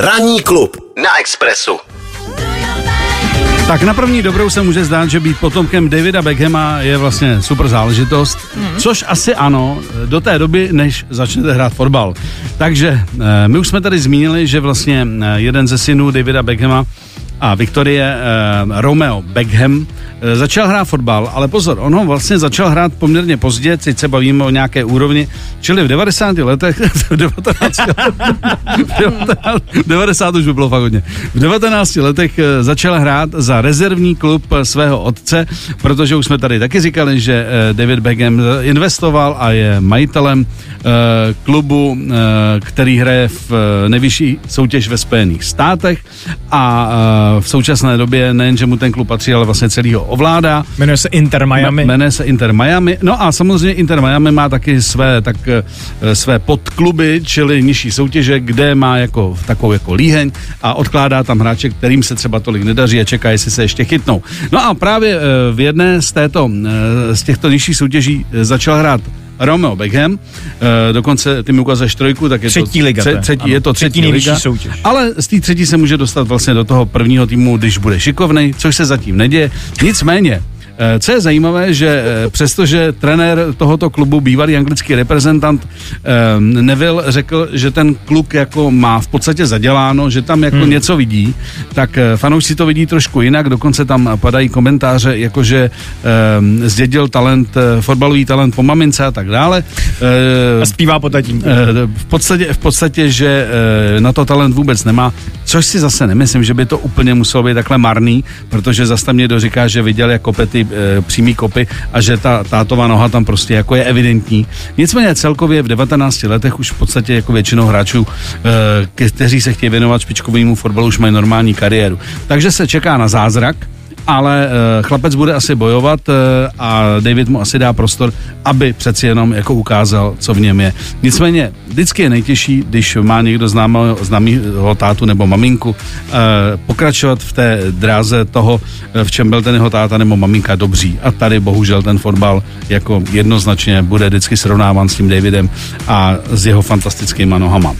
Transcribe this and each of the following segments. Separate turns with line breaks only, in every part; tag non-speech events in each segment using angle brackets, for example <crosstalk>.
Ranní klub na Expressu.
Tak na první dobrou se může zdát, že být potomkem Davida Beckhama je vlastně super záležitost, hmm. což asi ano, do té doby, než začnete hrát fotbal. Takže eh, my už jsme tady zmínili, že vlastně eh, jeden ze synů Davida Beckhama a Viktorie uh, Romeo Beckham uh, začal hrát fotbal, ale pozor, on ho vlastně začal hrát poměrně pozdě, teď se bavíme o nějaké úrovni, čili v 90 letech, <laughs> v 19, <laughs> v 90 už by bylo fakt hodně, v 19 letech uh, začal hrát za rezervní klub svého otce, protože už jsme tady taky říkali, že uh, David Beckham investoval a je majitelem klubu, který hraje v uh, nejvyšší soutěž ve Spojených státech a v současné době nejen, že mu ten klub patří, ale vlastně celý ho ovládá.
Jmenuje se Inter Miami.
Jmenuje se Inter Miami. No a samozřejmě Inter Miami má taky své, tak, eh, své podkluby, čili nižší soutěže, kde má jako takovou jako líheň a odkládá tam hráče, kterým se třeba tolik nedaří a čeká, jestli se ještě chytnou. No a právě eh, v jedné z, této, eh, z těchto nižších soutěží začal hrát Romeo Beckham, e, dokonce ty mi ukazuješ trojku, tak je
třetí
to
liga,
tře, třetí, ano, je to třetí, třetí liga,
soutěž.
ale z té třetí se může dostat vlastně do toho prvního týmu, když bude šikovný, což se zatím neděje. Nicméně, co je zajímavé, že eh, přestože trenér tohoto klubu, bývalý anglický reprezentant eh, Neville řekl, že ten kluk jako má v podstatě zaděláno, že tam jako hmm. něco vidí, tak fanoušci to vidí trošku jinak, dokonce tam padají komentáře, jakože zdědil talent, fotbalový talent po mamince a tak dále.
A zpívá po tatínku.
V podstatě, v podstatě, že na to talent vůbec nemá, což si zase nemyslím, že by to úplně muselo být takhle marný, protože zase tam někdo říká, že viděl jako Pety přímý kopy a že ta tátová noha tam prostě jako je evidentní. Nicméně celkově v 19 letech už v podstatě jako většinou hráčů, e, kteří se chtějí věnovat špičkovému fotbalu, už mají normální kariéru. Takže se čeká na zázrak, ale uh, chlapec bude asi bojovat uh, a David mu asi dá prostor, aby přeci jenom jako ukázal, co v něm je. Nicméně vždycky je nejtěžší, když má někdo známého, známého tátu nebo maminku, uh, pokračovat v té dráze toho, v čem byl ten jeho táta nebo maminka dobří. A tady bohužel ten fotbal jako jednoznačně bude vždycky srovnáván s tím Davidem a s jeho fantastickými nohama.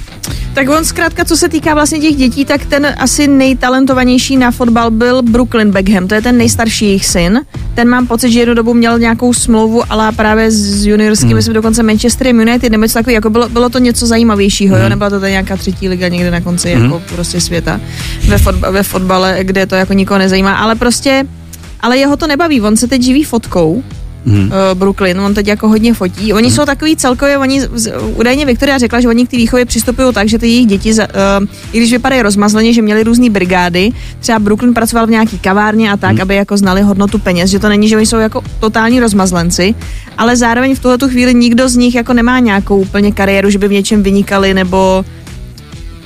Tak on zkrátka, co se týká vlastně těch dětí, tak ten asi nejtalentovanější na fotbal byl Brooklyn Beckham, to je ten nejstarší jejich syn. Ten mám pocit, že jednu dobu měl nějakou smlouvu, ale právě s juniorským, hmm. myslím dokonce Manchester United, nebo něco takového, jako bylo, bylo to něco zajímavějšího, hmm. jo? nebyla to tady nějaká třetí liga někde na konci hmm. jako prostě světa ve, fotba, ve fotbale, kde to jako nikoho nezajímá, ale prostě ale jeho to nebaví, on se teď živí fotkou hmm. Brooklyn, on teď jako hodně fotí. Oni hmm. jsou takový celkově, oni, údajně Viktoria řekla, že oni k té výchově přistupují tak, že ty jejich děti, uh, i když vypadají rozmazleně, že měli různé brigády, třeba Brooklyn pracoval v nějaký kavárně a tak, hmm. aby jako znali hodnotu peněz, že to není, že oni jsou jako totální rozmazlenci, ale zároveň v tuhle chvíli nikdo z nich jako nemá nějakou úplně kariéru, že by v něčem vynikali nebo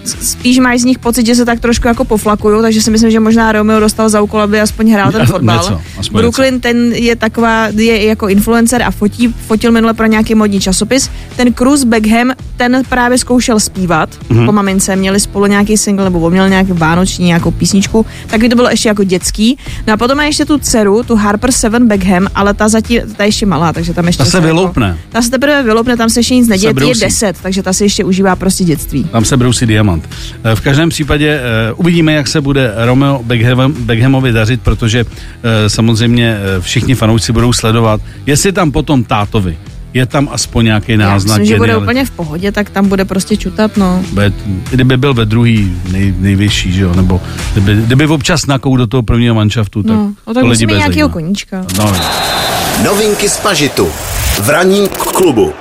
spíš mají z nich pocit, že se tak trošku jako poflakují, takže si myslím, že možná Romeo dostal za úkol, aby aspoň hrál ten fotbal. Něco, Brooklyn, něco. ten je taková, je jako influencer a fotí, fotil minule pro nějaký modní časopis. Ten Cruz Beckham, ten právě zkoušel zpívat mm-hmm. po mamince, měli spolu nějaký single, nebo měl nějaký vánoční nějakou písničku, tak by to bylo ještě jako dětský. No a potom má ještě tu dceru, tu Harper Seven Beckham, ale ta zatím, ta ještě malá, takže tam ještě
ta se, vyloupne. Jako,
ta se teprve vyloupne, tam se ještě nic neděje, je 10, takže ta se ještě užívá prostě dětství.
Tam se brousí diamant. Diamant. Eh, v každém případě eh, uvidíme, jak se bude Romeo Beckham, Beckhamovi dařit, protože eh, samozřejmě všichni fanoušci budou sledovat, jestli tam potom tátovi je tam aspoň nějaký náznak.
Myslím, že bude úplně v pohodě, tak tam bude prostě čutat, no.
Kdyby byl ve druhý nej, nejvyšší, že jo, nebo kdyby, kdyby občas nakou do toho prvního manšaftu, tak
no, no tak to lidi nějakého koníčka. No.
Novinky z pažitu v ranním klubu.